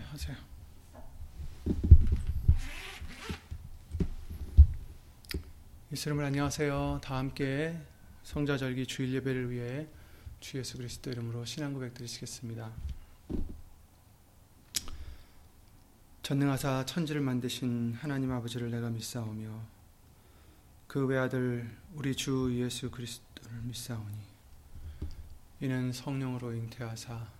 하세요. 예수님을 안녕하세요. 다 함께 성자절기 주일 예배를 위해 주 예수 그리스도 이름으로 신앙 고백 드리시겠습니다. 전능하사 천지를 만드신 하나님 아버지를 내가 믿사오며 그 외아들 우리 주 예수 그리스도를 믿사오니 이는 성령으로 잉태하사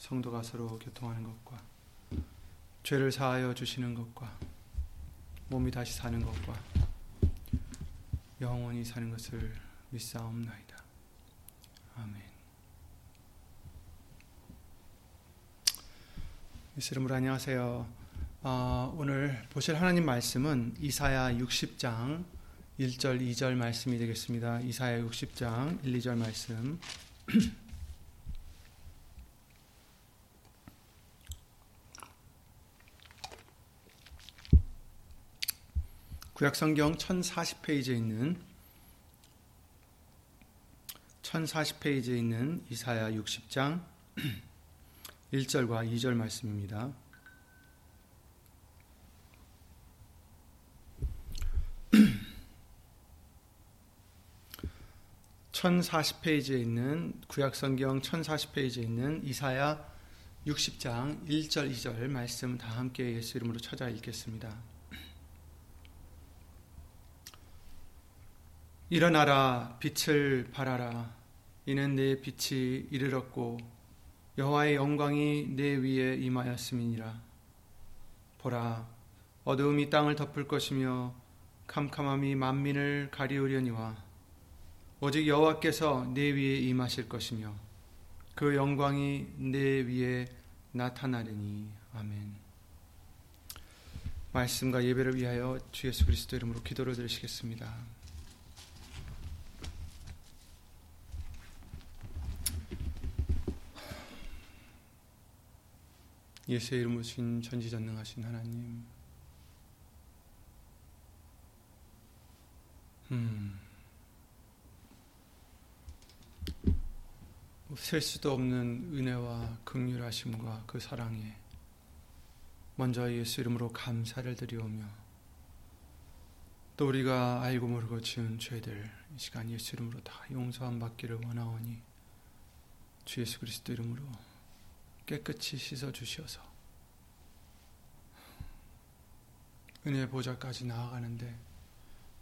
성도가 서로 교통하는 것과 죄를 사하여 주시는 것과 몸이 다시 사는 것과 영원히 사는 것을 믿사옵나이다. 아멘. 예수 이름으로 안녕하세요. 어, 오늘 보실 하나님 말씀은 이사야 60장 1절 2절 말씀이 되겠습니다. 이사야 60장 1, 2절 말씀. 구약 성경 1040페이지에 있는 1040페이지에 있는 이사야 60장 1절과 2절 말씀입니다. (1040페이지에) 있는 구약성경 (1040페이지에) 있는 이사야 (60장) (1절) (2절) 말씀 다 함께 예수 이름으로 찾아 읽겠습니다. 일어나라 빛을 발하라 이는 내 빛이 이르렀고 여호와의 영광이 내 위에 임하였음이니라 보라 어두움이 땅을 덮을 것이며 캄캄함이 만민을 가리우려니와 오직 여호와께서 내 위에 임하실 것이며 그 영광이 내 위에 나타나리니 아멘. 말씀과 예배를 위하여 주 예수 그리스도 이름으로 기도를 드리시겠습니다. 예수의 이름으로 신 전지전능하신 하나님. 음, 셀 수도 없는 은혜와 긍휼하심과 그 사랑에 먼저 예수 이름으로 감사를 드리오며 또 우리가 알고 모르고 지은 죄들 이 시간 예수 이름으로 다 용서함 받기를 원하오니 주 예수 그리스도 이름으로 깨끗이 씻어 주시어서 은혜 보좌까지 나아가는데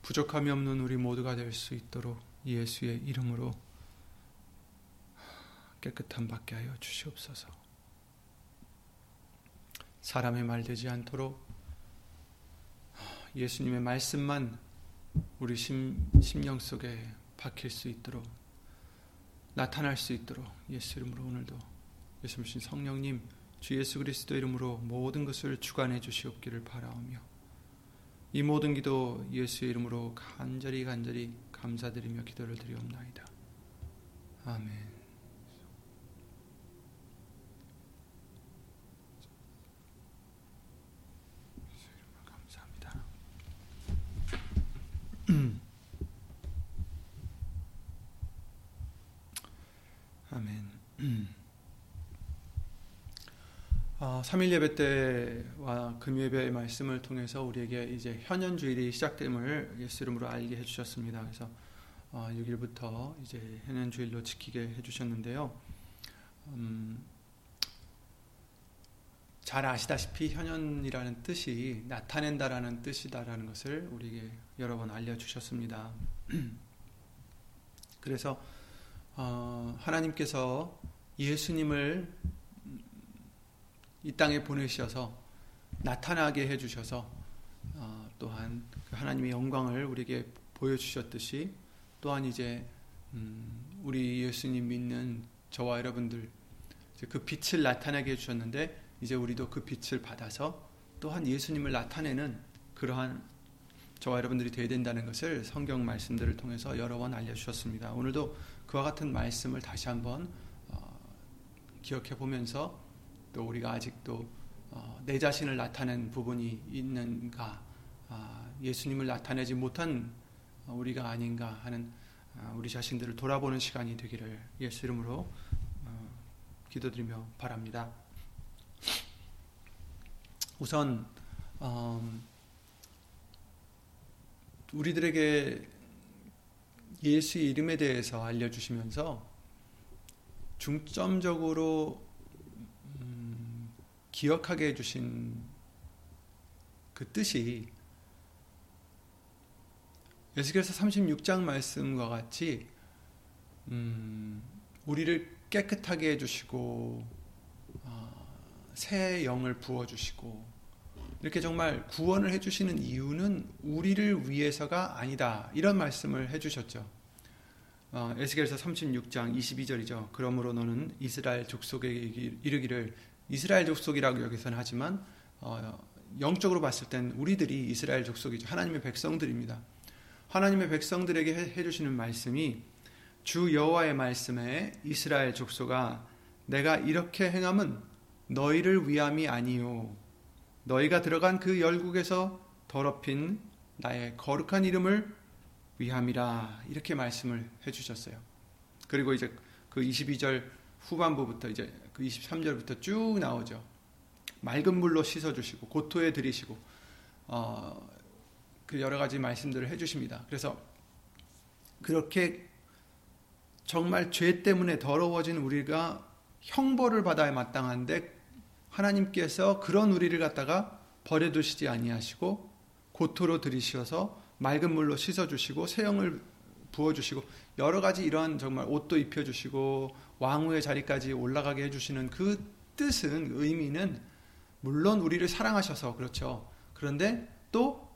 부족함이 없는 우리 모두가 될 수 있도록 예수의 이름으로 깨끗함 받게 하여 주시옵소서. 사람의 말 되지 않도록 예수님의 말씀만 우리 심, 심령 속에 박힐 수 있도록 나타날 수 있도록 예수 이름으로 오늘도 예수님 성령님 주 예수 그리스도 이름으로 모든 것을 주관해 주시옵기를 바라오며 이 모든 기도 예수의 이름으로 간절히 간절히 감사드리며 기도를 드리옵나이다. 아멘. 아멘. 어, 3일 예배 때와 금요 예배의 말씀을 통해서 우리에게 이제 현현주일이 시작됨을 예수 이름으로 알게 해주셨습니다. 그래서 어, 6일부터 이제 현현주일로 지키게 해주셨는데요. 음, 잘 아시다시피 현현이라는 뜻이 나타낸다라는 뜻이다라는 것을 우리에게 여러 번 알려주셨습니다. 그래서 어, 하나님께서 예수님을 이 땅에 보내셔서 나타나게 해주셔서 어, 또한 그 하나님의 영광을 우리에게 보여주셨듯이 또한 이제 음, 우리 예수님 믿는 저와 여러분들 그 빛을 나타나게 해주셨는데 이제 우리도 그 빛을 받아서 또한 예수님을 나타내는 그러한 저와 여러분들이 되어야 된다는 것을 성경 말씀들을 통해서 여러 번 알려주셨습니다. 오늘도 그와 같은 말씀을 다시 한번 어, 기억해 보면서 또 우리가 아직도 어, 내 자신을 나타낸 부분이 있는가, 아, 예수님을 나타내지 못한 우리가 아닌가 하는 아, 우리 자신들을 돌아보는 시간이 되기를 예수 이름으로 어, 기도드리며 바랍니다. 우선 음, 우리들에게 예수의 이름에 대해서 알려주시면서 중점적으로 음, 기억하게 해주신 그 뜻이 에스겔서 36장 말씀과 같이 음, 우리를 깨끗하게 해주시고 어, 새 영을 부어주시고 이렇게 정말 구원을 해주시는 이유는 우리를 위해서가 아니다 이런 말씀을 해주셨죠. 어, 에스겔서 36장 22절이죠. 그러므로 너는 이스라엘 족속에 이르기를 이스라엘 족속이라고 여기서는 하지만 어, 영적으로 봤을 땐 우리들이 이스라엘 족속이죠. 하나님의 백성들입니다. 하나님의 백성들에게 해 주시는 말씀이 주 여호와의 말씀에 이스라엘 족속아 내가 이렇게 행함은 너희를 위함이 아니요 너희가 들어간 그 열국에서 더럽힌 나의 거룩한 이름을 위함이라 이렇게 말씀을 해 주셨어요. 그리고 이제 그 22절 후반부부터 이제 그 23절부터 쭉 나오죠. 맑은 물로 씻어주시고 고토에 들이시고 어, 그 여러 가지 말씀들을 해주십니다. 그래서 그렇게 정말 죄 때문에 더러워진 우리가 형벌을 받아야 마땅한데 하나님께서 그런 우리를 갖다가 버려두시지 아니하시고 고토로 들이셔서 맑은 물로 씻어주시고 새 영을 부어주시고 여러 가지 이러한 정말 옷도 입혀주시고 왕후의 자리까지 올라가게 해주시는 그 뜻은 의미는 물론 우리를 사랑하셔서 그렇죠. 그런데 또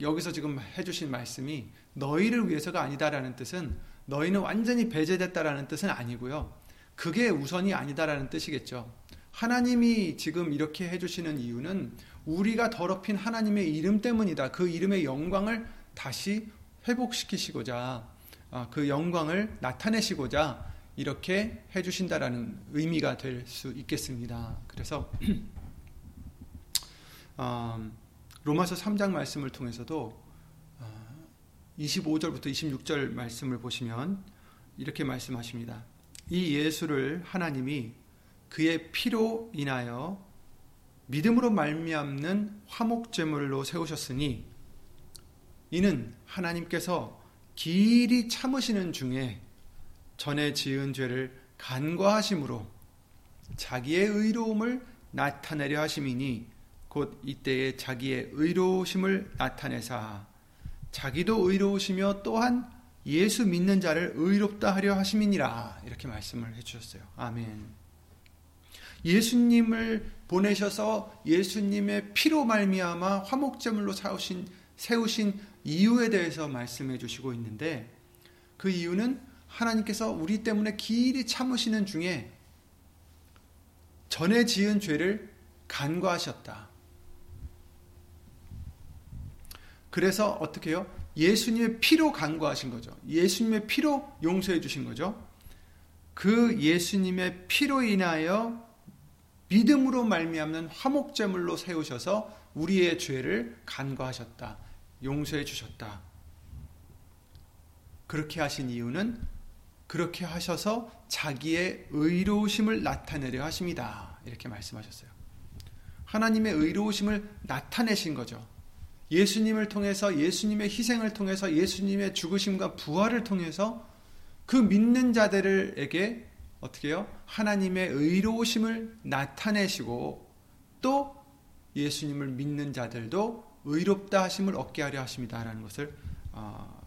여기서 지금 해주신 말씀이 너희를 위해서가 아니다라는 뜻은 너희는 완전히 배제됐다라는 뜻은 아니고요. 그게 우선이 아니다라는 뜻이겠죠. 하나님이 지금 이렇게 해주시는 이유는 우리가 더럽힌 하나님의 이름 때문이다. 그 이름의 영광을 다시 회복시키시고자 아, 그 영광을 나타내시고자 이렇게 해주신다라는 의미가 될 수 있겠습니다. 그래서 음, 로마서 3장 말씀을 통해서도 25절부터 어, 26절 말씀을 보시면 이렇게 말씀하십니다. 이 예수를 하나님이 그의 피로 인하여 믿음으로 말미암는 화목 제물로 세우셨으니 이는 하나님께서 길이 참으시는 중에 전에 지은 죄를 간과하심으로 자기의 의로움을 나타내려 하심이니 곧 이때에 자기의 의로우심을 나타내사 자기도 의로우시며 또한 예수 믿는 자를 의롭다 하려 하심이니라 이렇게 말씀을 해 주셨어요. 아멘. 예수님을 보내셔서 예수님의 피로 말미암아 화목제물로 세우신 세우신 이유에 대해서 말씀해 주시고 있는데 그 이유는 하나님께서 우리 때문에 길이 참으시는 중에 전에 지은 죄를 간과하셨다. 그래서 어떻게 해요? 예수님의 피로 간과하신 거죠. 예수님의 피로 용서해 주신 거죠. 그 예수님의 피로 인하여 믿음으로 말미암는 화목제물로 세우셔서 우리의 죄를 간과하셨다. 용서해 주셨다. 그렇게 하신 이유는 그렇게 하셔서 자기의 의로우심을 나타내려 하십니다. 이렇게 말씀하셨어요. 하나님의 의로우심을 나타내신 거죠. 예수님을 통해서 예수님의 희생을 통해서 예수님의 죽으심과 부활을 통해서 그 믿는 자들에게 어떻게 요 하나님의 의로우심을 나타내시고 또 예수님을 믿는 자들도 의롭다 하심을 얻게 하려 하십니다라는 것을 어,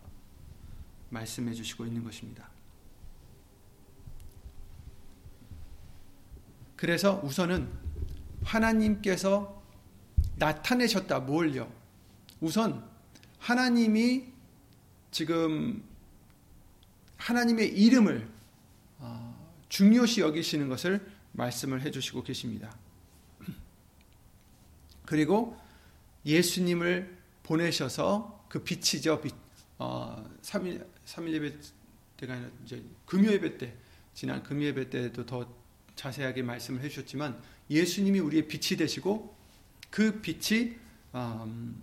말씀해 주시고 있는 것입니다. 그래서 우선은 하나님께서 나타내셨다 뭘요? 우선 하나님이 지금 하나님의 이름을 어, 중요시 여기시는 것을 말씀을 해주시고 계십니다. 그리고 예수님을 보내셔서 그 빛이죠. 빛, 어, 3일, 3일 예배 때가 아니라 이제 금요 예배 때, 지난 금요 예배 때도 더 자세하게 말씀을 해주셨지만 예수님이 우리의 빛이 되시고 그 빛이, 음,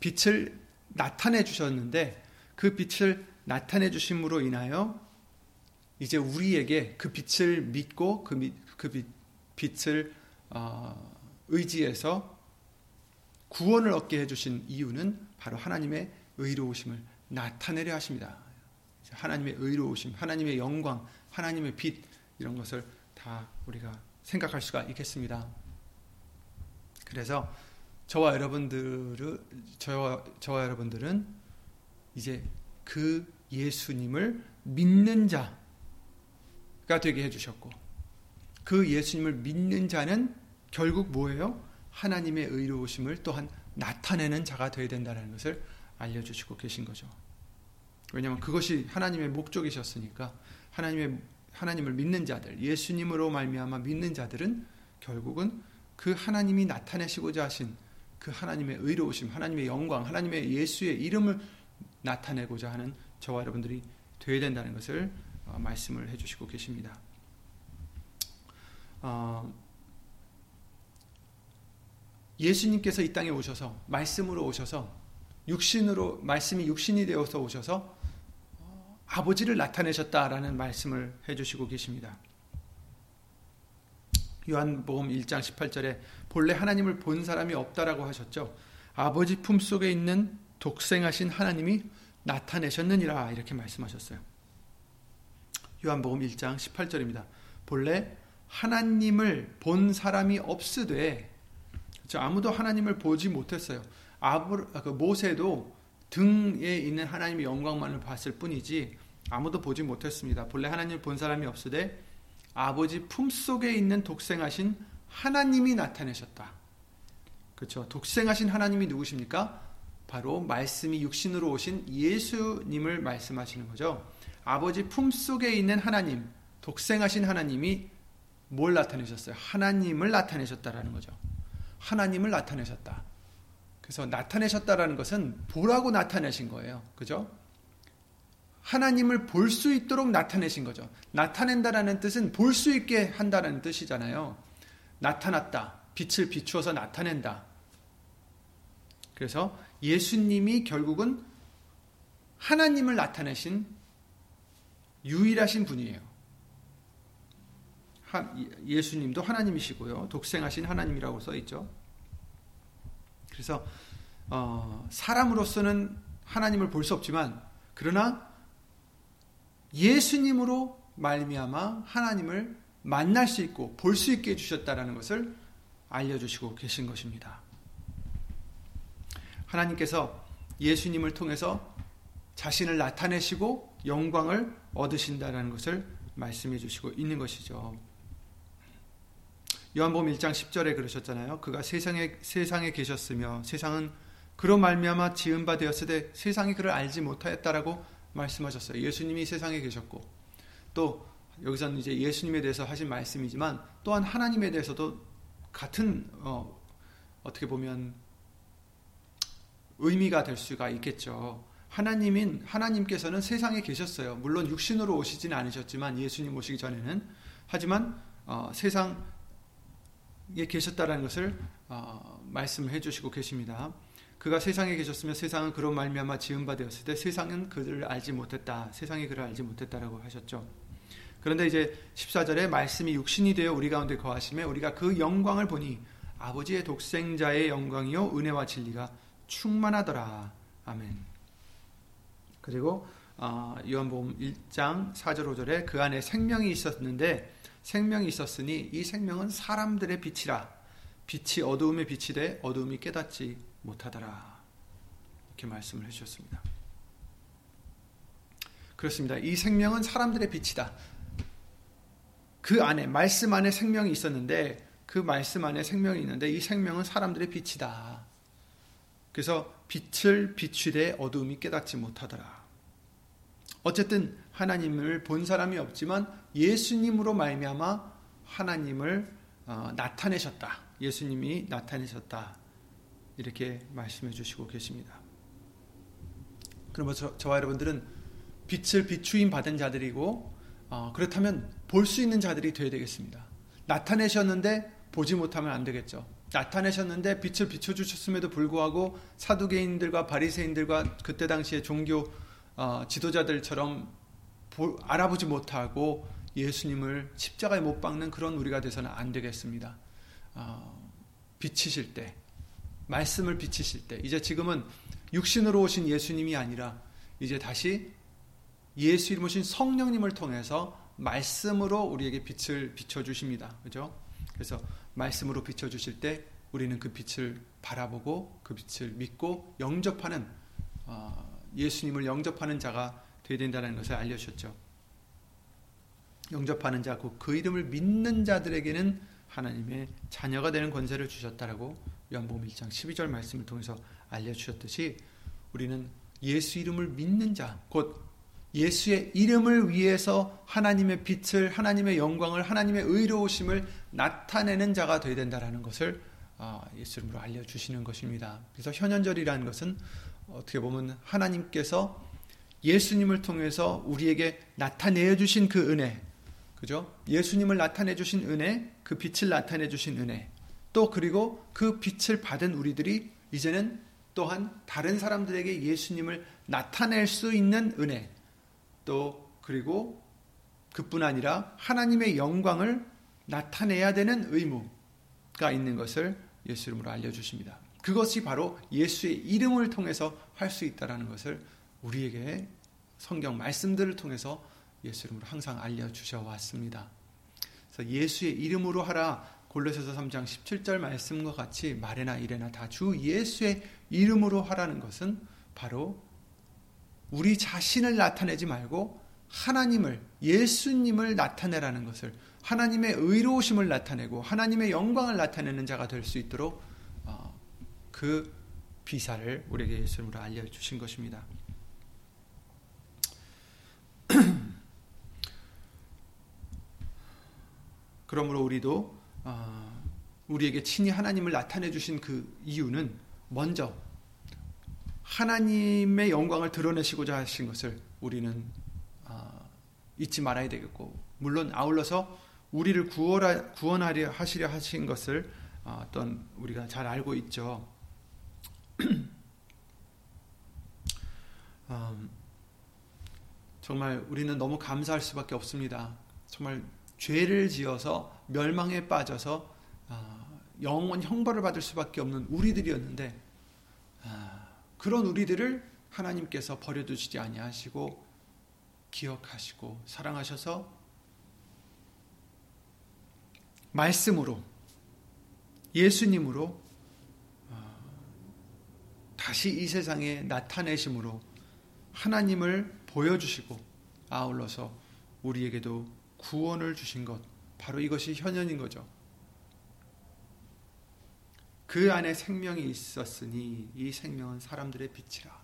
빛을 나타내 주셨는데 그 빛을 나타내 주심으로 인하여 이제 우리에게 그 빛을 믿고 그, 그 빛을 어, 의지해서 구원을 얻게 해주신 이유는 바로 하나님의 의로우심을 나타내려 하십니다. 하나님의 의로우심, 하나님의 영광, 하나님의 빛 이런 것을 다 우리가 생각할 수가 있겠습니다. 그래서 저와 여러분들은 저와, 저와 여러분들은 이제 그 예수님을 믿는 자 가 되게 해주셨고 그 예수님을 믿는 자는 결국 뭐예요? 하나님의 의로우심을 또한 나타내는 자가 되어야 된다는 것을 알려주시고 계신 거죠. 왜냐하면 그것이 하나님의 목적이셨으니까 하나님의 하나님을 믿는 자들, 예수님으로 말미암아 믿는 자들은 결국은 그 하나님이 나타내시고자 하신 그 하나님의 의로우심, 하나님의 영광, 하나님의 예수의 이름을 나타내고자 하는 저와 여러분들이 되어야 된다는 것을 어, 말씀을 해주시고 계십니다. 어, 예수님께서 이 땅에 오셔서 말씀으로 오셔서 육신으로 말씀이 육신이 되어서 오셔서 어, 아버지를 나타내셨다라는 말씀을 해주시고 계십니다. 요한복음 1장 18절에 본래 하나님을 본 사람이 없다라고 하셨죠. 아버지 품 속에 있는 독생하신 하나님이 나타내셨느니라 이렇게 말씀하셨어요. 요한복음 1장 18절입니다. 본래 하나님을 본 사람이 없으되 아무도 하나님을 보지 못했어요. 아브 그 모세도 등에 있는 하나님의 영광만을 봤을 뿐이지 아무도 보지 못했습니다. 본래 하나님을 본 사람이 없으되 아버지 품속에 있는 독생하신 하나님이 나타내셨다. 그렇죠. 독생하신 하나님이 누구십니까? 바로 말씀이 육신으로 오신 예수님을 말씀하시는 거죠. 아버지 품 속에 있는 하나님, 독생하신 하나님이 뭘 나타내셨어요? 하나님을 나타내셨다라는 거죠. 하나님을 나타내셨다. 그래서 나타내셨다라는 것은 보라고 나타내신 거예요. 그죠? 하나님을 볼 수 있도록 나타내신 거죠. 나타낸다라는 뜻은 볼 수 있게 한다는 뜻이잖아요. 나타났다. 빛을 비추어서 나타낸다. 그래서 예수님이 결국은 하나님을 나타내신 유일하신 분이에요. 예수님도 하나님이시고요. 독생하신 하나님이라고 써 있죠. 그래서 어, 사람으로서는 하나님을 볼 수 없지만 그러나 예수님으로 말미암아 하나님을 만날 수 있고 볼 수 있게 해 주셨다라는 것을 알려 주시고 계신 것입니다. 하나님께서 예수님을 통해서 자신을 나타내시고 영광을 얻으신다라는 것을 말씀해 주시고 있는 것이죠. 요한복음 1장 10절에 그러셨잖아요. 그가 세상에 세상에 계셨으며 세상은 그로 말미암아 지은 바 되었으되 세상이 그를 알지 못하였다라고 말씀하셨어요. 예수님이 세상에 계셨고 또 여기서는 이제 예수님에 대해서 하신 말씀이지만 또한 하나님에 대해서도 같은 어, 어떻게 보면 의미가 될 수가 있겠죠. 하나님인 하나님께서는 세상에 계셨어요. 물론 육신으로 오시진 않으셨지만 예수님 오시기 전에는 하지만 어, 세상에 계셨다라는 것을 어, 말씀해 주시고 계십니다. 그가 세상에 계셨으면 세상은 그런 말미암아 지은 바 되었을 때 세상은 그를 알지 못했다. 세상이 그를 알지 못했다라고 하셨죠. 그런데 이제 14절에 말씀이 육신이 되어 우리 가운데 거하심에 우리가 그 영광을 보니 아버지의 독생자의 영광이요 은혜와 진리가 충만하더라. 아멘. 그리고 어, 요한복음 1장 4절 5절에 그 안에 생명이 있었는데 생명이 있었으니 이 생명은 사람들의 빛이라 빛이 어두움에 빛이 돼 어두움이 깨닫지 못하더라. 이렇게 말씀을 해주셨습니다. 그렇습니다. 이 생명은 사람들의 빛이다. 그 안에 말씀 안에 생명이 있었는데 그 말씀 안에 생명이 있는데 이 생명은 사람들의 빛이다. 그래서 빛을 비추되 어두움이 깨닫지 못하더라. 어쨌든 하나님을 본 사람이 없지만 예수님으로 말미암아 하나님을 어, 나타내셨다. 예수님이 나타내셨다. 이렇게 말씀해 주시고 계십니다. 그러면 저, 와 여러분들은 빛을 비추임 받은 자들이고 어, 그렇다면 볼 수 있는 자들이 되어야 되겠습니다. 나타내셨는데 보지 못하면 안 되겠죠. 나타내셨는데 빛을 비춰 주셨음에도 불구하고 사두개인들과 바리새인들과 그때 당시의 종교 어, 지도자들처럼 보, 알아보지 못하고 예수님을 십자가에 못 박는 그런 우리가 돼서는 안 되겠습니다. 어, 비치실 때, 말씀을 비치실 때, 이제 지금은 육신으로 오신 예수님이 아니라 이제 다시 예수 이름 오신 성령님을 통해서 말씀으로 우리에게 빛을 비춰 주십니다. 그죠? 그래서 말씀으로 비춰 주실 때 우리는 그 빛을 바라보고 그 빛을 믿고 영접하는 어, 예수님을 영접하는 자가 되어야 된다는 것을 알려 주셨죠. 영접하는 자, 그 이름을 믿는 자들에게는 하나님의 자녀가 되는 권세를 주셨다라고 요한복음 1장 12절 말씀을 통해서 알려 주셨듯이 우리는 예수 이름을 믿는 자, 곧 예수의 이름을 위해서 하나님의 빛을, 하나님의 영광을, 하나님의 의로우심을 나타내는 자가 되어야 된다라는 것을 아, 예수 이름으로 알려주시는 것입니다. 그래서 현현절이라는 것은 어떻게 보면 하나님께서 예수님을 통해서 우리에게 나타내 주신 그 은혜, 그죠? 예수님을 나타내 주신 은혜, 그 빛을 나타내 주신 은혜, 또 그리고 그 빛을 받은 우리들이 이제는 또한 다른 사람들에게 예수님을 나타낼 수 있는 은혜, 또 그리고 그뿐 아니라 하나님의 영광을 나타내야 되는 의무가 있는 것을 예수 이름으로 알려주십니다. 그것이 바로 예수의 이름을 통해서 할 수 있다라는 것을 우리에게 성경 말씀들을 통해서 예수 이름으로 항상 알려주셔 왔습니다. 그래서 예수의 이름으로 하라 골로새서 3장 17절 말씀과 같이 말이나 일에나 다 주 예수의 이름으로 하라는 것은 바로 우리 자신을 나타내지 말고 하나님을 예수님을 나타내라는 것을 하나님의 의로우심을 나타내고 하나님의 영광을 나타내는 자가 될 수 있도록 어, 그 비사를 우리에게 예수님으로 알려주신 것입니다. 그러므로 우리도 어, 우리에게 친히 하나님을 나타내 주신 그 이유는 먼저 하나님의 영광을 드러내시고자 하신 것을 우리는 어, 잊지 말아야 되겠고 물론 아울러서 우리를 구원하, 구원하려 하시려 하신 것을 어, 어떤 우리가 잘 알고 있죠. 음, 정말 우리는 너무 감사할 수밖에 없습니다. 정말 죄를 지어서 멸망에 빠져서 어, 영원 형벌을 받을 수밖에 없는 우리들이었는데 그런 우리들을 하나님께서 버려두시지 아니하시고 기억하시고 사랑하셔서 말씀으로 예수님으로 어, 다시 이 세상에 나타내심으로 하나님을 보여주시고 아울러서 우리에게도 구원을 주신 것 바로 이것이 현현인 거죠. 그 안에 생명이 있었으니 이 생명은 사람들의 빛이라.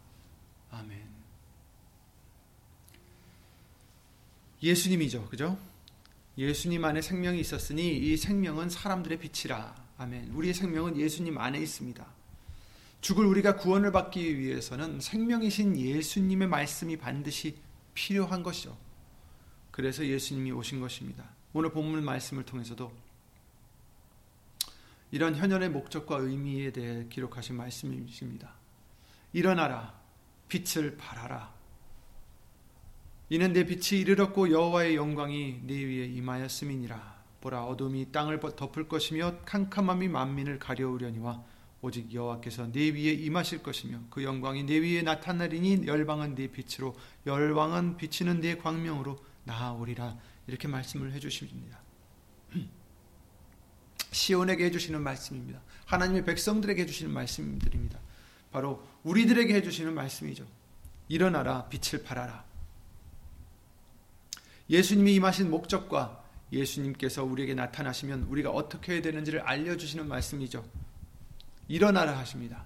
아멘. 예수님이죠. 그죠? 예수님 안에 생명이 있었으니 이 생명은 사람들의 빛이라. 아멘. 우리의 생명은 예수님 안에 있습니다. 죽을 우리가 구원을 받기 위해서는 생명이신 예수님의 말씀이 반드시 필요한 것이죠. 그래서 예수님이 오신 것입니다. 오늘 본문 말씀을 통해서도 이런 현현의 목적과 의미에 대해 기록하신 말씀이십니다. 일어나라, 빛을 발하라. 이는 내 빛이 이르렀고 여호와의 영광이 내 위에 임하였음이니라. 보라 어둠이 땅을 덮을 것이며 캄캄함이 만민을 가려우려니와 오직 여호와께서 내 위에 임하실 것이며 그 영광이 내 위에 나타나리니 열방은 네 빛으로 열방은 비치는 네 광명으로 나아오리라 이렇게 말씀을 해 주십니다. 시온에게 해주시는 말씀입니다. 하나님의 백성들에게 해주시는 말씀들입니다. 바로 우리들에게 해주시는 말씀이죠. 일어나라, 빛을 발하라. 예수님이 임하신 목적과 예수님께서 우리에게 나타나시면 우리가 어떻게 해야 되는지를 알려주시는 말씀이죠. 일어나라 하십니다.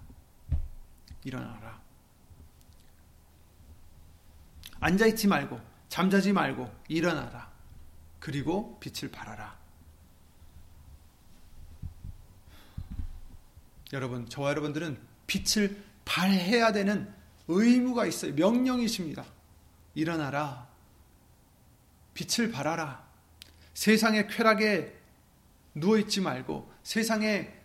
일어나라. 앉아있지 말고, 잠자지 말고, 일어나라. 그리고 빛을 발하라. 여러분, 저와 여러분들은 빛을 발해야 되는 의무가 있어요. 명령이십니다. 일어나라. 빛을 발하라. 세상의 쾌락에 누워있지 말고 세상의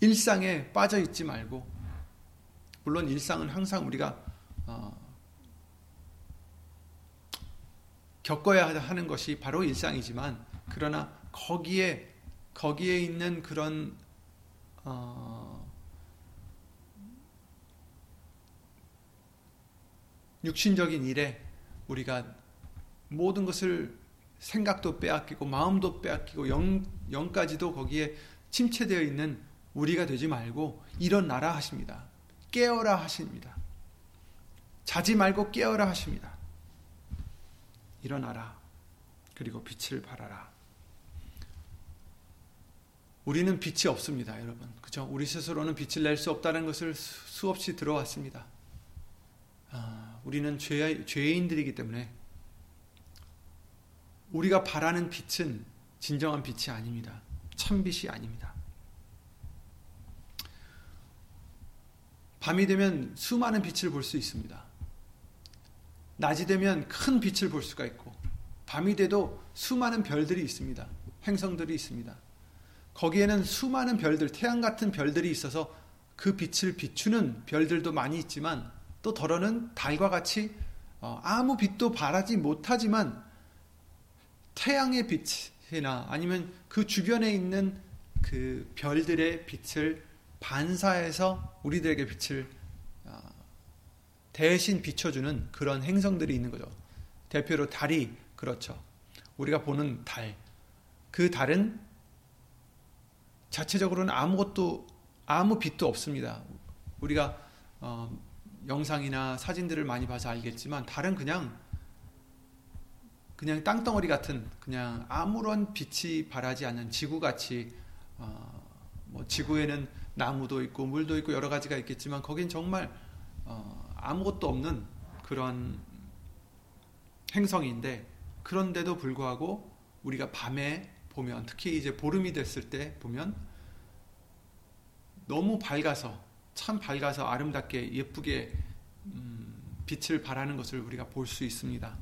일상에 빠져 있지 말고 물론 일상은 항상 우리가 어, 겪어야 하는 것이 바로 일상이지만 그러나 거기에 거기에 있는 그런 어, 육신적인 일에 우리가 모든 것을 생각도 빼앗기고 마음도 빼앗기고 영, 영까지도 거기에 침체되어 있는 우리가 되지 말고 일어나라 하십니다. 깨어라 하십니다. 자지 말고 깨어라 하십니다. 일어나라. 그리고 빛을 발하라. 우리는 빛이 없습니다, 여러분. 그죠? 우리 스스로는 빛을 낼 수 없다는 것을 수없이 들어왔습니다. 아, 우리는 죄, 죄인들이기 때문에 우리가 바라는 빛은 진정한 빛이 아닙니다. 참 빛이 아닙니다. 밤이 되면 수많은 빛을 볼 수 있습니다. 낮이 되면 큰 빛을 볼 수가 있고, 밤이 돼도 수많은 별들이 있습니다. 행성들이 있습니다. 거기에는 수많은 별들, 태양 같은 별들이 있어서 그 빛을 비추는 별들도 많이 있지만, 또 더러는 달과 같이 어, 아무 빛도 발하지 못하지만 태양의 빛이나 아니면 그 주변에 있는 그 별들의 빛을 반사해서 우리들에게 빛을 어, 대신 비춰주는 그런 행성들이 있는 거죠. 대표로 달이 그렇죠. 우리가 보는 달. 그 달은 자체적으로는 아무것도 아무 빛도 없습니다. 우리가 어, 영상이나 사진들을 많이 봐서 알겠지만 달은 그냥 그냥 땅덩어리 같은 그냥 아무런 빛이 발하지 않는 지구같이 어, 뭐 지구에는 나무도 있고 물도 있고 여러 가지가 있겠지만 거긴 정말 어, 아무것도 없는 그런 행성인데 그런데도 불구하고 우리가 밤에 보면 특히 이제 보름이 됐을 때 보면 너무 밝아서 참 밝아서 아름답게 예쁘게 음, 빛을 발하는 것을 우리가 볼 수 있습니다.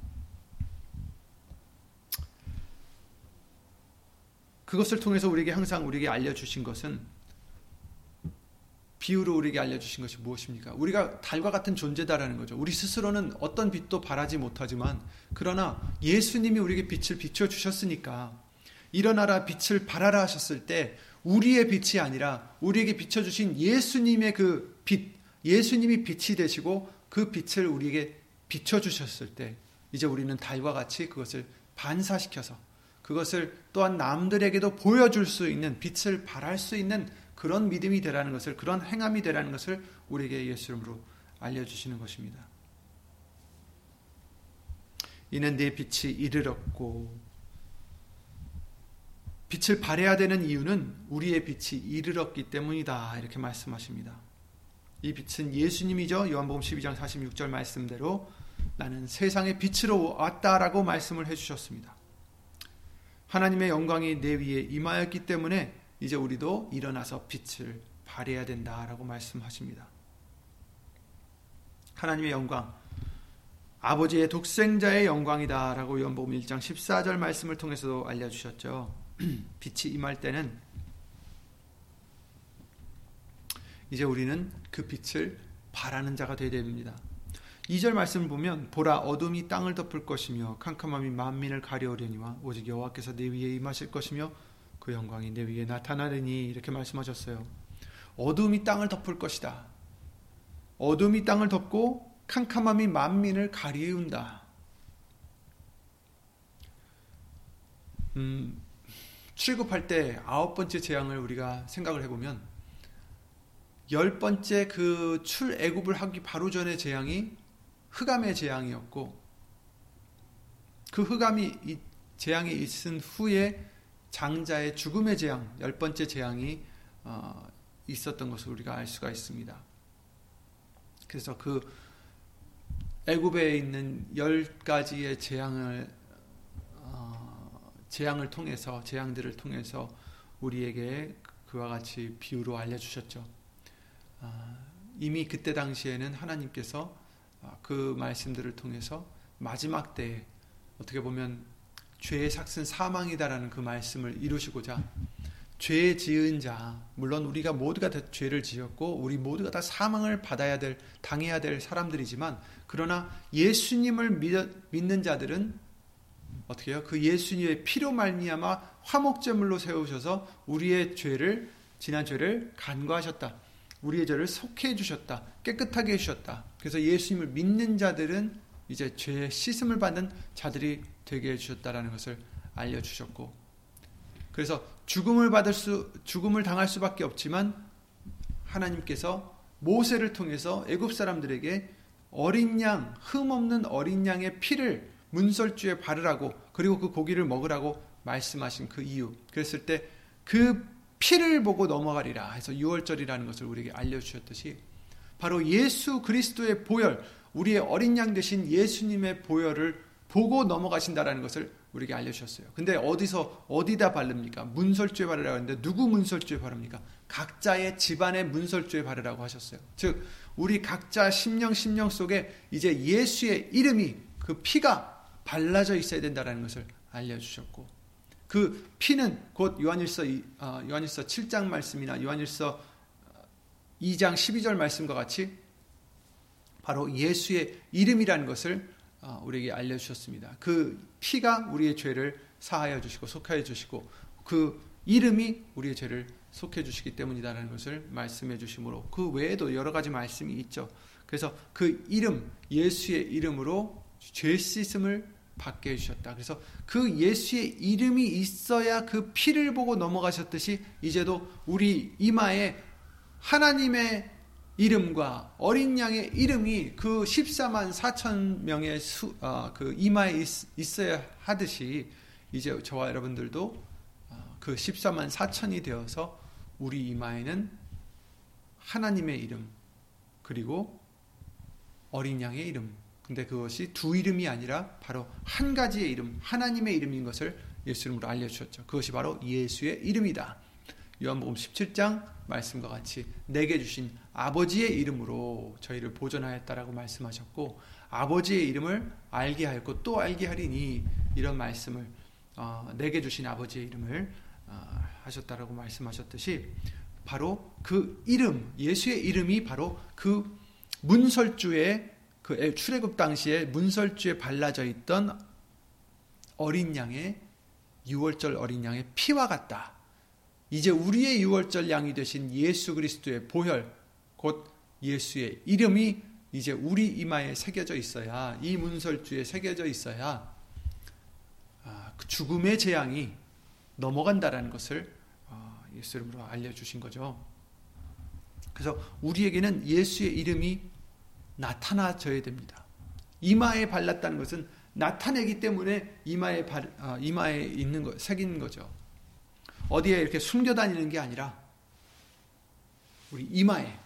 그것을 통해서 우리에게 항상 우리에게 알려주신 것은 비유로 우리에게 알려주신 것이 무엇입니까? 우리가 달과 같은 존재다라는 거죠. 우리 스스로는 어떤 빛도 발하지 못하지만 그러나 예수님이 우리에게 빛을 비춰 주셨으니까 일어나라 빛을 발하라 하셨을 때 우리의 빛이 아니라 우리에게 비춰 주신 예수님의 그 빛, 예수님이 빛이 되시고 그 빛을 우리에게 비춰 주셨을 때 이제 우리는 달과 같이 그것을 반사시켜서 그것을 또한 남들에게도 보여줄 수 있는 빛을 발할 수 있는 그런 믿음이 되라는 것을 그런 행함이 되라는 것을 우리에게 예수 이름으로 알려주시는 것입니다. 이는 내 빛이 이르렀고 빛을 발해야 되는 이유는 우리의 빛이 이르렀기 때문이다 이렇게 말씀하십니다. 이 빛은 예수님이죠. 요한복음 12장 46절 말씀대로 나는 세상의 빛으로 왔다라고 말씀을 해주셨습니다. 하나님의 영광이 내 위에 임하였기 때문에 이제 우리도 일어나서 빛을 발해야 된다라고 말씀하십니다. 하나님의 영광, 아버지의 독생자의 영광이다라고 연복음 1장 14절 말씀을 통해서도 알려주셨죠. 빛이 임할 때는 이제 우리는 그 빛을 바라는 자가 되어야 됩니다. 2절 말씀을 보면 보라 어둠이 땅을 덮을 것이며 캄캄함이 만민을 가려오려니와 오직 여호와께서 내 위에 임하실 것이며 그 영광이 내 위에 나타나리니 이렇게 말씀하셨어요. 어둠이 땅을 덮을 것이다. 어둠이 땅을 덮고 캄캄함이 만민을 가리운다. 음, 출급할 때 아홉 번째 재앙을 우리가 생각을 해보면 열 번째 그 출애굽을 하기 바로 전에 재앙이 흑암의 재앙이었고 그 흑암이 재앙이 있은 후에 장자의 죽음의 재앙, 열 번째 재앙이 어, 있었던 것을 우리가 알 수가 있습니다. 그래서 그 애굽에 있는 열 가지의 재앙을 어, 재앙을 통해서 재앙들을 통해서 우리에게 그와 같이 비유로 알려주셨죠. 아, 이미 그때 당시에는 하나님께서 아, 그 말씀들을 통해서 마지막 때에 어떻게 보면 죄의 삭은 사망이다라는 그 말씀을 이루시고자 죄 지은 자 물론 우리가 모두가 다 죄를 지었고 우리 모두가 다 사망을 받아야 될 당해야 될 사람들이지만 그러나 예수님을 믿는 자들은 어떻게 해요? 그 예수님의 피로 말미암아 화목제물로 세우셔서 우리의 죄를 지난 죄를 간과하셨다. 우리의 죄를 속해 주셨다. 깨끗하게 해 주셨다. 그래서 예수님을 믿는 자들은 이제 죄의 씻음을 받는 자들이 되게 해 주셨다라는 것을 알려 주셨고 그래서 죽음을 받을 수 죽음을 당할 수밖에 없지만 하나님께서 모세를 통해서 애굽 사람들에게 어린 양, 흠 없는 어린 양의 피를 문설주에 바르라고 그리고 그 고기를 먹으라고 말씀하신 그 이유. 그랬을 때 그 피를 보고 넘어가리라 해서 6월절이라는 것을 우리에게 알려주셨듯이 바로 예수 그리스도의 보혈, 우리의 어린 양 되신 예수님의 보혈을 보고 넘어가신다라는 것을 우리에게 알려주셨어요. 근데 어디서 어디다 바릅니까? 문설주에 바르라고 하는데 누구 문설주에 바릅니까? 각자의 집안의 문설주에 바르라고 하셨어요. 즉 우리 각자 심령 심령 속에 이제 예수의 이름이 그 피가 발라져 있어야 된다라는 것을 알려주셨고 그 피는 곧 요한일서 어, 요한일서 7장 말씀이나 요한일서 2장 12절 말씀과 같이 바로 예수의 이름이라는 것을 어, 우리에게 알려주셨습니다. 그 피가 우리의 죄를 사하여 주시고 속하여 주시고 그 이름이 우리의 죄를 속해 주시기 때문이다라는 것을 말씀해 주심으로 그 외에도 여러 가지 말씀이 있죠. 그래서 그 이름 예수의 이름으로 죄 씻음을 받게 해주셨다. 그래서 그 예수의 이름이 있어야 그 피를 보고 넘어가셨듯이 이제도 우리 이마에 하나님의 이름과 어린 양의 이름이 그 14만 4천 명의 수, 어, 그 이마에 있, 어야 하듯이 이제 저와 여러분들도 어, 그 14만 4천이 되어서 우리 이마에는 하나님의 이름 그리고 어린 양의 이름 근데 그것이 두 이름이 아니라 바로 한 가지의 이름 하나님의 이름인 것을 예수 이름으로 알려주셨죠. 그것이 바로 예수의 이름이다. 요한복음 17장 말씀과 같이 내게 주신 아버지의 이름으로 저희를 보존하였다라고 말씀하셨고 아버지의 이름을 알게 하였고 또 알게 하리니 이런 말씀을 어, 내게 주신 아버지의 이름을 어, 하셨다라고 말씀하셨듯이 바로 그 이름 예수의 이름이 바로 그 문설주에 그 출애굽 당시에 문설주에 발라져 있던 어린 양의 6월절 어린 양의 피와 같다. 이제 우리의 유월절 양이 되신 예수 그리스도의 보혈, 곧 예수의 이름이 이제 우리 이마에 새겨져 있어야 이 문설주에 새겨져 있어야 아, 그 죽음의 재앙이 넘어간다라는 것을 어, 예수 이름으로 알려주신 거죠. 그래서 우리에게는 예수의 이름이 나타나져야 됩니다. 이마에 발랐다는 것은 나타내기 때문에 이마에 발, 어, 이마에 있는 거 새긴 거죠. 어디에 이렇게 숨겨 다니는 게 아니라 우리 이마에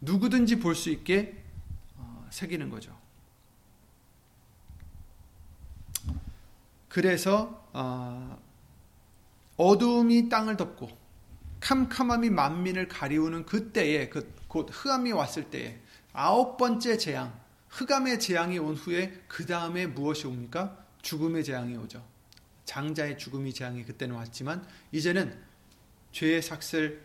누구든지 볼 수 있게 어, 새기는 거죠. 그래서 어, 어두움이 땅을 덮고 캄캄함이 만민을 가리우는 그때에 그 곧 흑암이 왔을 때에 아홉 번째 재앙 흑암의 재앙이 온 후에 그 다음에 무엇이 옵니까? 죽음의 재앙이 오죠. 장자의 죽음이 재앙이 그때는 왔지만 이제는 죄의 삭슬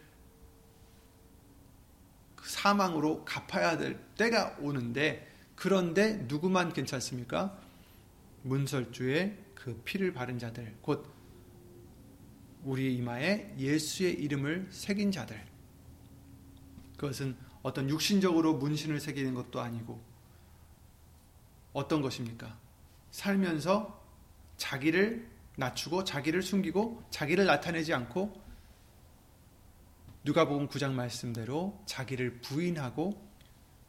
사망으로 갚아야 될 때가 오는데 그런데 누구만 괜찮습니까? 문설주에 그 피를 바른 자들 곧 우리 이마에 예수의 이름을 새긴 자들 그것은 어떤 육신적으로 문신을 새기는 것도 아니고 어떤 것입니까? 살면서 자기를 낮추고 자기를 숨기고 자기를 나타내지 않고 누가복음 9장 말씀대로 자기를 부인하고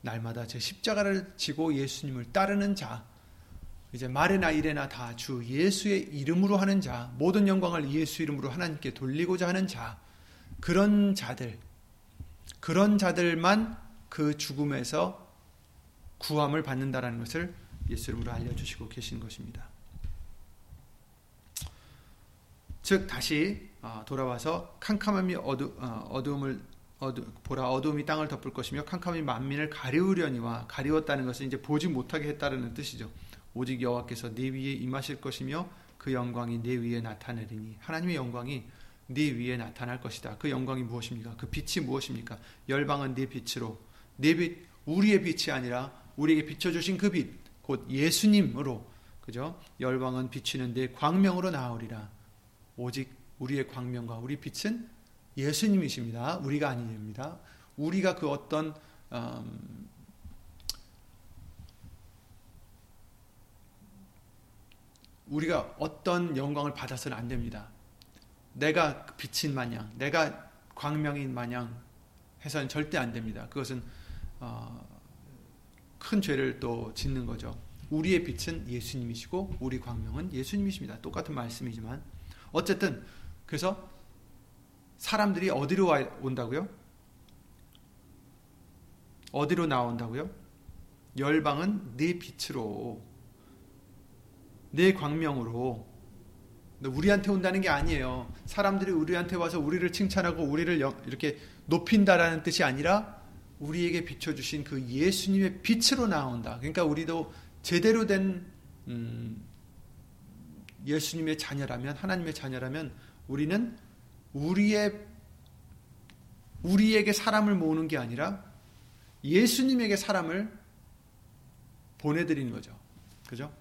날마다 제 십자가를 지고 예수님을 따르는 자 이제 말이나 일에나 다 주 예수의 이름으로 하는 자 모든 영광을 예수 이름으로 하나님께 돌리고자 하는 자 그런 자들 그런 자들만 그 죽음에서 구함을 받는다라는 것을 예수 이름으로 알려주시고 계신 것입니다. 즉 다시 어, 돌아와서 캄캄함이 어두, 어, 어두움을 어두, 보라 어두움이 땅을 덮을 것이며 캄캄이 만민을 가리우려니와 가리웠다는 것은 이제 보지 못하게 했다는 뜻이죠. 오직 여호와께서 네 위에 임하실 것이며 그 영광이 네 위에 나타내리니 하나님의 영광이 네 위에 나타날 것이다. 그 영광이 무엇입니까? 그 빛이 무엇입니까? 열방은 네 빛으로 네 빛, 우리의 빛이 아니라 우리에게 비춰주신 그 빛, 곧 예수님으로 그죠? 열방은 비치는 네 광명으로 나오리라. 오직 우리의 광명과 우리 빛은 예수님이십니다. 우리가 아닙니다. 우리가 그 어떤 음, 우리가 어떤 영광을 받아서는 안 됩니다. 내가 빛인 마냥, 내가 광명인 마냥 해서는 절대 안 됩니다. 그것은 어, 큰 죄를 또 짓는 거죠. 우리의 빛은 예수님이시고 우리 광명은 예수님이십니다. 똑같은 말씀이지만 어쨌든 그래서 사람들이 어디로 와, 온다고요? 어디로 나온다고요? 열방은 네 빛으로 내 광명으로 우리한테 온다는 게 아니에요. 사람들이 우리한테 와서 우리를 칭찬하고 우리를 이렇게 높인다라는 뜻이 아니라 우리에게 비춰주신 그 예수님의 빛으로 나온다. 그러니까 우리도 제대로 된 음, 예수님의 자녀라면 하나님의 자녀라면 우리는 우리의 우리에게 사람을 모으는 게 아니라 예수님에게 사람을 보내드리는 거죠. 그죠?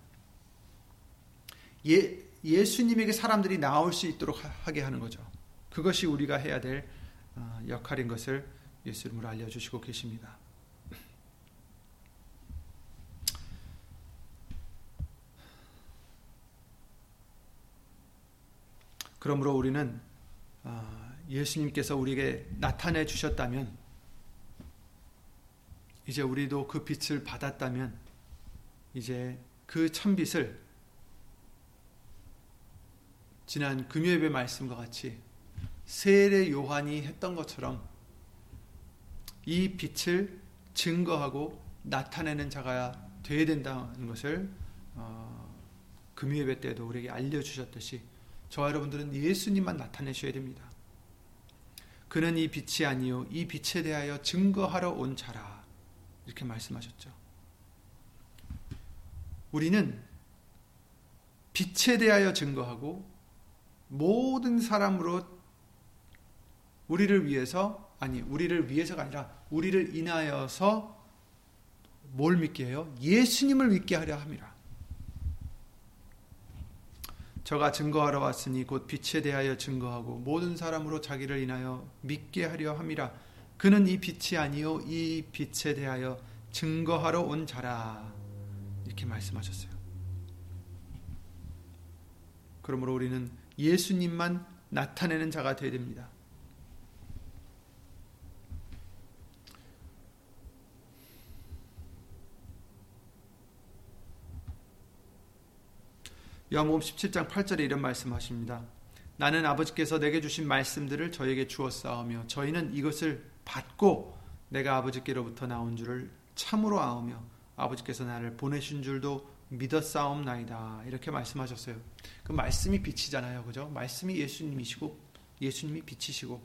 예, 예수님에게 사람들이 나올 수 있도록 하게 하는 거죠. 그것이 우리가 해야 될 어, 역할인 것을 예수 이름으로 알려주시고 계십니다. 그러므로 우리는 어, 예수님께서 우리에게 나타내 주셨다면 이제 우리도 그 빛을 받았다면 이제 그 천빛을 지난 금요예배 말씀과 같이 세례 요한이 했던 것처럼 이 빛을 증거하고 나타내는 자가 되어야 된다는 것을 어, 금요예배 때도 우리에게 알려주셨듯이 저와 여러분들은 예수님만 나타내셔야 됩니다. 그는 이 빛이 아니요 이 빛에 대하여 증거하러 온 자라 이렇게 말씀하셨죠. 우리는 빛에 대하여 증거하고 모든 사람으로 우리를 위해서 아니 우리를 위해서가 아니라 우리를 인하여서 뭘 믿게 해요? 예수님을 믿게 하려 함이라. 저가 증거하러 왔으니 곧 빛에 대하여 증거하고 모든 사람으로 자기를 인하여 믿게 하려 함이라. 그는 이 빛이 아니요 이 빛에 대하여 증거하러 온 자라. 이렇게 말씀하셨어요. 그러므로 우리는 예수님만 나타내는 자가 되어야 됩니다. 요한복음 17장 8절에 이런 말씀하십니다. 나는 아버지께서 내게 주신 말씀들을 저에게 주었사오며 저희는 이것을 받고 내가 아버지께로부터 나온 줄을 참으로 아오며 아버지께서 나를 보내신 줄도 믿었사옵나이다. 이렇게 말씀하셨어요. 그 말씀이 빛이잖아요. 그죠? 말씀이 예수님이시고 예수님이 빛이시고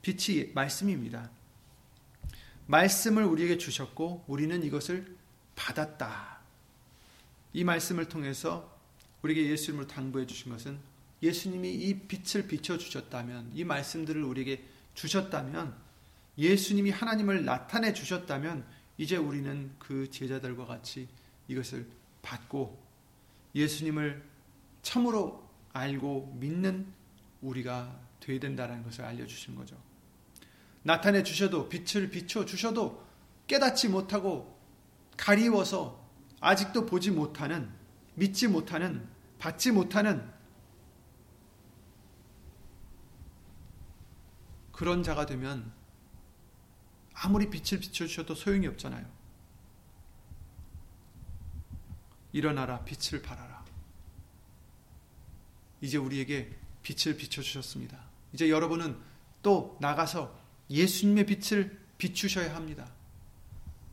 빛이 말씀입니다. 말씀을 우리에게 주셨고 우리는 이것을 받았다. 이 말씀을 통해서 우리에게 예수님을 당부해 주신 것은 예수님이 이 빛을 비춰 주셨다면 이 말씀들을 우리에게 주셨다면 예수님이 하나님을 나타내 주셨다면 이제 우리는 그 제자들과 같이 이것을 받고 예수님을 참으로 알고 믿는 우리가 되어야 된다는 것을 알려주신 거죠. 나타내 주셔도 빛을 비춰 주셔도 깨닫지 못하고 가리워서 아직도 보지 못하는 믿지 못하는 받지 못하는 그런 자가 되면 아무리 빛을 비춰 주셔도 소용이 없잖아요. 일어나라 빛을 발하라. 이제 우리에게 빛을 비춰 주셨습니다. 이제 여러분은 또 나가서 예수님의 빛을 비추셔야 합니다.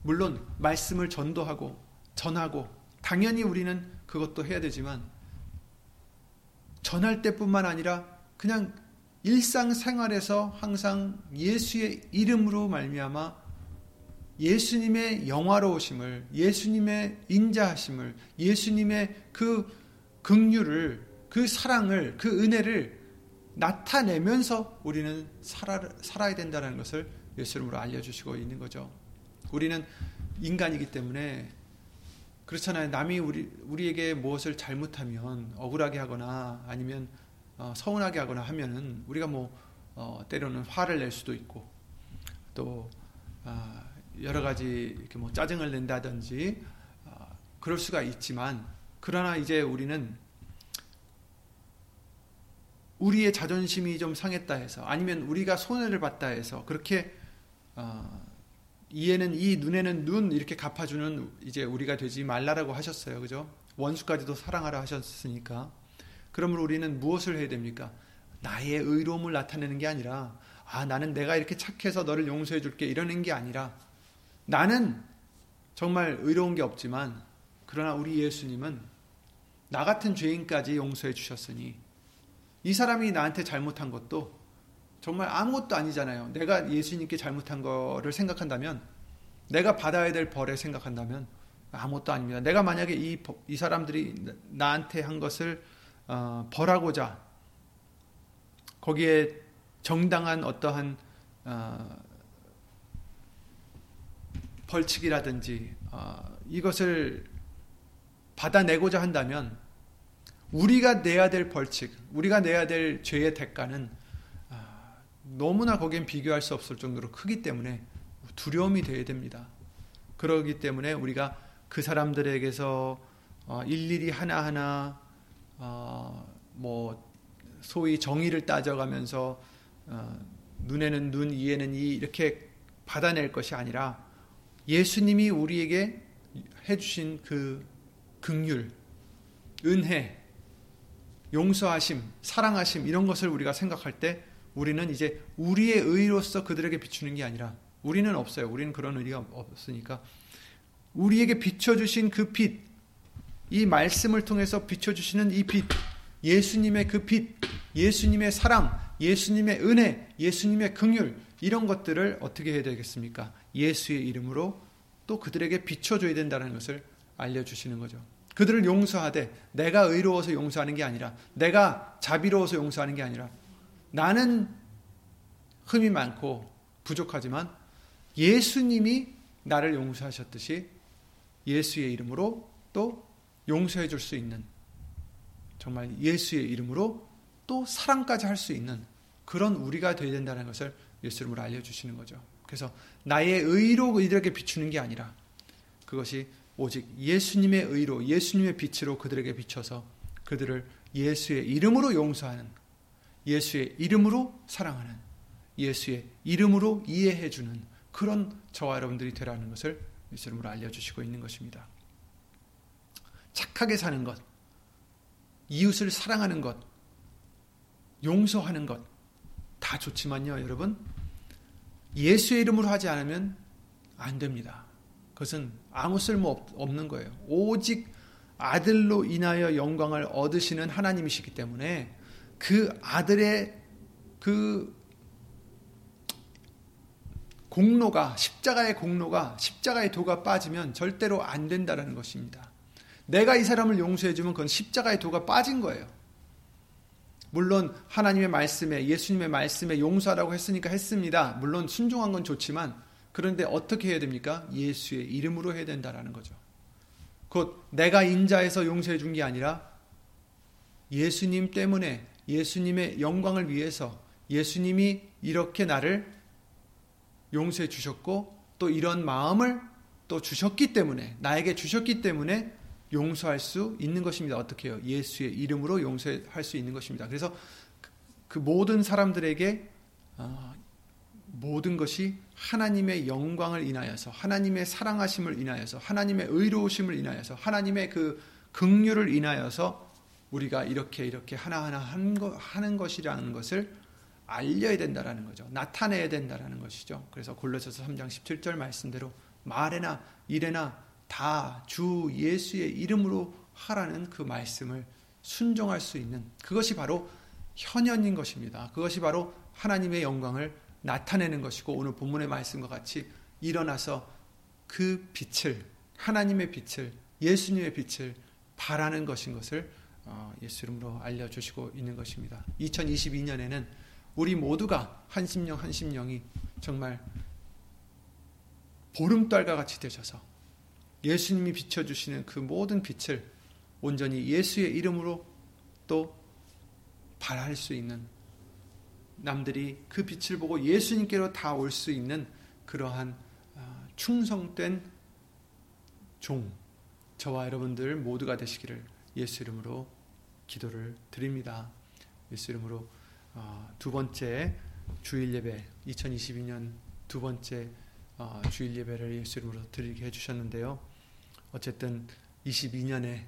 물론 말씀을 전도하고 전하고 당연히 우리는 그것도 해야 되지만 전할 때뿐만 아니라 그냥 일상생활에서 항상 예수의 이름으로 말미암아 예수님의 영화로우심을 예수님의 인자하심을 예수님의 그 긍휼을 그 사랑을 그 은혜를 나타내면서 우리는 살아, 살아야 된다는 것을 예수님으로 알려주시고 있는 거죠. 우리는 인간이기 때문에 그렇잖아요. 남이 우리, 우리에게 무엇을 잘못하면 억울하게 하거나 아니면 어, 서운하게 하거나 하면은 우리가 뭐 어, 때로는 화를 낼 수도 있고 또 어, 여러 가지 이렇게 뭐 짜증을 낸다든지 어, 그럴 수가 있지만 그러나 이제 우리는 우리의 자존심이 좀 상했다 해서 아니면 우리가 손해를 봤다 해서 그렇게 어, 이에는 이 눈에는 눈 이렇게 갚아주는 이제 우리가 되지 말라라고 하셨어요. 그죠? 원수까지도 사랑하라 하셨으니까. 그러므로 우리는 무엇을 해야 됩니까? 나의 의로움을 나타내는 게 아니라 아 나는 내가 이렇게 착해서 너를 용서해 줄게 이러는 게 아니라 나는 정말 의로운 게 없지만 그러나 우리 예수님은 나 같은 죄인까지 용서해 주셨으니 이 사람이 나한테 잘못한 것도 정말 아무것도 아니잖아요. 내가 예수님께 잘못한 거를 생각한다면, 내가 받아야 될 벌에 생각한다면 아무것도 아닙니다. 내가 만약에 이, 이 사람들이 나한테 한 것을 어, 벌하고자 거기에 정당한 어떠한 어, 벌칙이라든지 어, 이것을 받아내고자 한다면 우리가 내야 될 벌칙, 우리가 내야 될 죄의 대가는 너무나 거기엔 비교할 수 없을 정도로 크기 때문에 두려움이 되어야 됩니다. 그러기 때문에 우리가 그 사람들에게서 어, 일일이 하나하나 어, 뭐 소위 정의를 따져가면서 어, 눈에는 눈, 이에는 이 이렇게 받아낼 것이 아니라 예수님이 우리에게 해주신 그 극률, 은혜, 용서하심, 사랑하심 이런 것을 우리가 생각할 때 우리는 이제 우리의 의로서 그들에게 비추는 게 아니라 우리는 없어요. 우리는 그런 의리가 없으니까 우리에게 비춰주신 그 빛, 이 말씀을 통해서 비춰주시는 이 빛, 예수님의 그 빛, 예수님의 사랑, 예수님의 은혜, 예수님의 긍휼 이런 것들을 어떻게 해야 되겠습니까? 예수의 이름으로 또 그들에게 비춰줘야 된다는 것을 알려주시는 거죠. 그들을 용서하되 내가 의로워서 용서하는 게 아니라 내가 자비로워서 용서하는 게 아니라 나는 흠이 많고 부족하지만 예수님이 나를 용서하셨듯이 예수의 이름으로 또 용서해 줄 수 있는 정말 예수의 이름으로 또 사랑까지 할 수 있는 그런 우리가 되어야 된다는 것을 예수 이름으로 알려주시는 거죠. 그래서 나의 의로 이들에게 비추는 게 아니라 그것이 오직 예수님의 의로 예수님의 빛으로 그들에게 비춰서 그들을 예수의 이름으로 용서하는 예수의 이름으로 사랑하는 예수의 이름으로 이해해주는 그런 저와 여러분들이 되라는 것을 예수 이름으로 알려주시고 있는 것입니다. 착하게 사는 것, 이웃을 사랑하는 것, 용서하는 것, 다 좋지만요, 여러분. 예수의 이름으로 하지 않으면 안 됩니다. 그것은 아무 쓸모 없는 거예요. 오직 아들로 인하여 영광을 얻으시는 하나님이시기 때문에 그 아들의 그 공로가 십자가의 공로가 십자가의 도가 빠지면 절대로 안 된다라는 것입니다. 내가 이 사람을 용서해 주면 그건 십자가의 도가 빠진 거예요. 물론 하나님의 말씀에 예수님의 말씀에 용서하라고 했으니까 했습니다. 물론 순종한 건 좋지만 그런데 어떻게 해야 됩니까? 예수의 이름으로 해야 된다라는 거죠. 곧 내가 인자해서 용서해 준 게 아니라 예수님 때문에 예수님의 영광을 위해서 예수님이 이렇게 나를 용서해 주셨고 또 이런 마음을 또 주셨기 때문에 나에게 주셨기 때문에 용서할 수 있는 것입니다. 어떻게 해요? 예수의 이름으로 용서할 수 있는 것입니다. 그래서 그 모든 사람들에게 어, 모든 것이 하나님의 영광을 인하여서 하나님의 사랑하심을 인하여서 하나님의 의로우심을 인하여서 하나님의 그 긍휼을 인하여서 우리가 이렇게 이렇게 하나하나 하는 것이라는 것을 알려야 된다라는 거죠. 나타내야 된다라는 것이죠. 그래서 골로새서 3장 17절 말씀대로 말에나 일에나 다 주 예수의 이름으로 하라는 그 말씀을 순종할 수 있는 그것이 바로 현현인 것입니다. 그것이 바로 하나님의 영광을 나타내는 것이고 오늘 본문의 말씀과 같이 일어나서 그 빛을 하나님의 빛을 예수님의 빛을 바라는 것인 것을 어, 예수 이름으로 알려주시고 있는 것입니다. 2022년에는 우리 모두가 한 심령 한 심령이 정말 보름달과 같이 되셔서 예수님이 비춰주시는 그 모든 빛을 온전히 예수의 이름으로 또 발할 수 있는 남들이 그 빛을 보고 예수님께로 다 올 수 있는 그러한 아, 충성된 종 저와 여러분들 모두가 되시기를 예수 이름으로 기도를 드립니다. 예수 이름으로 아, 두 번째 주일 예배 2022년 두 번째 아, 주일 예배를 예수 이름으로 드리게 해주셨는데요. 어쨌든 22년에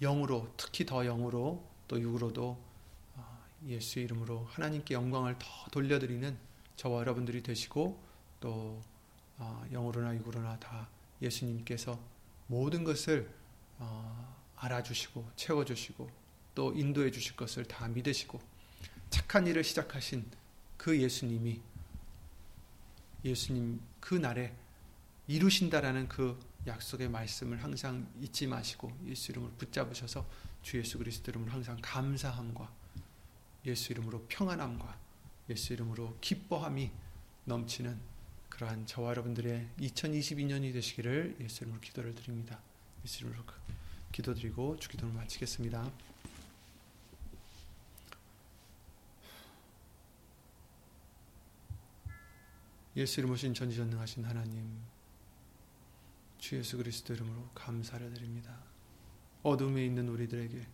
영으로 특히 더 영으로 또 육으로도 예수 이름으로 하나님께 영광을 더 돌려드리는 저와 여러분들이 되시고 또 어, 영으로나 육으로나 다 예수님께서 모든 것을 어, 알아주시고 채워주시고 또 인도해 주실 것을 다 믿으시고 착한 일을 시작하신 그 예수님이 예수님 그 날에 이루신다라는 그 약속의 말씀을 항상 잊지 마시고 예수 이름으로 붙잡으셔서 주 예수 그리스도 이름으로 항상 감사함과 예수 이름으로 평안함과 예수 이름으로 기뻐함이 넘치는 그러한 저와 여러분들의 2022년이 되시기를 예수 이름으로 기도를 드립니다. 예수 이름으로 그 기도드리고 주기도를 마치겠습니다. 예수 이름 오신 전지전능하신 하나님 주 예수 그리스도 이름으로 감사를 드립니다. 어둠에 있는 우리들에게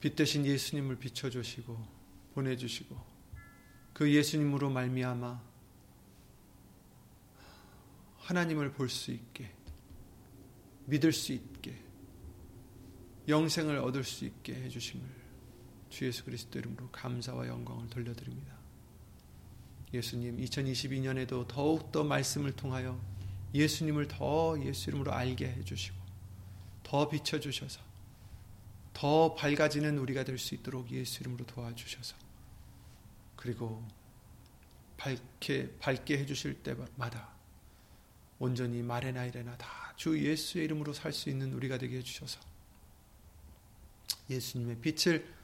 빛 대신 예수님을 비춰 주시고 보내 주시고 그 예수님으로 말미암아 하나님을 볼 수 있게 믿을 수 있게 영생을 얻을 수 있게 해 주심을 주 예수 그리스도 이름으로 감사와 영광을 돌려드립니다. 예수님 2022년에도 더욱 더 말씀을 통하여 예수님을 더 예수 이름으로 알게 해주시고 더 비춰주셔서 더 밝아지는 우리가 될 수 있도록 예수 이름으로 도와주셔서 그리고 밝게 밝게 해주실 때마다 온전히 말에나 이래나 다 주 예수의 이름으로 살 수 있는 우리가 되게 해주셔서 예수님의 빛을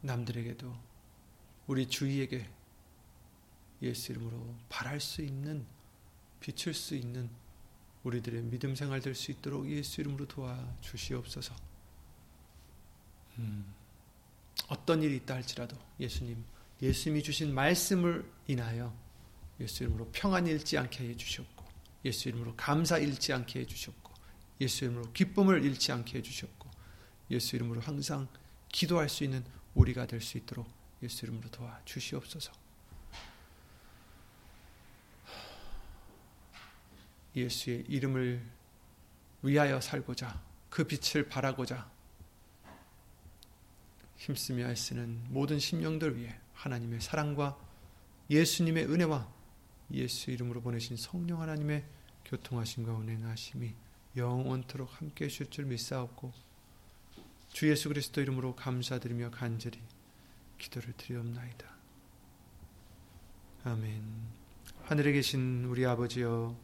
남들에게도 우리 주위에게 예수 이름으로 발할 수 있는 비출 수 있는 우리들의 믿음 생활 될 수 있도록 예수 이름으로 도와 주시옵소서. 음, 어떤 일이 있다 할지라도 예수님, 예수님이 주신 말씀을 인하여 예수 이름으로 평안 잃지 않게 해 주셨고, 예수 이름으로 감사 잃지 않게 해 주셨고, 예수 이름으로 기쁨을 잃지 않게 해 주셨고, 예수 이름으로 항상 기도할 수 있는 우리가 될 수 있도록 예수 이름으로 도와 주시옵소서. 예수의 이름을 위하여 살고자 그 빛을 바라고자 힘쓰며 애쓰는 모든 심령들 위해 하나님의 사랑과 예수님의 은혜와 예수 이름으로 보내신 성령 하나님의 교통하심과 운행하심이 영원토록 함께 하실 줄 믿사옵고 주 예수 그리스도 이름으로 감사드리며 간절히 기도를 드리옵나이다. 아멘. 하늘에 계신 우리 아버지여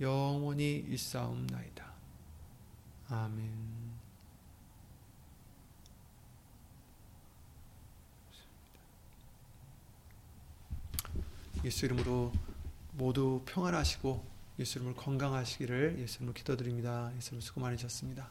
영원히 있사옵나이다. 아멘. 예수 이름으로 모두 평안하시고 예수 이름으로 건강하시기를 예수 이름으로 기도드립니다. 예수 이름으로 수고 많으셨습니다.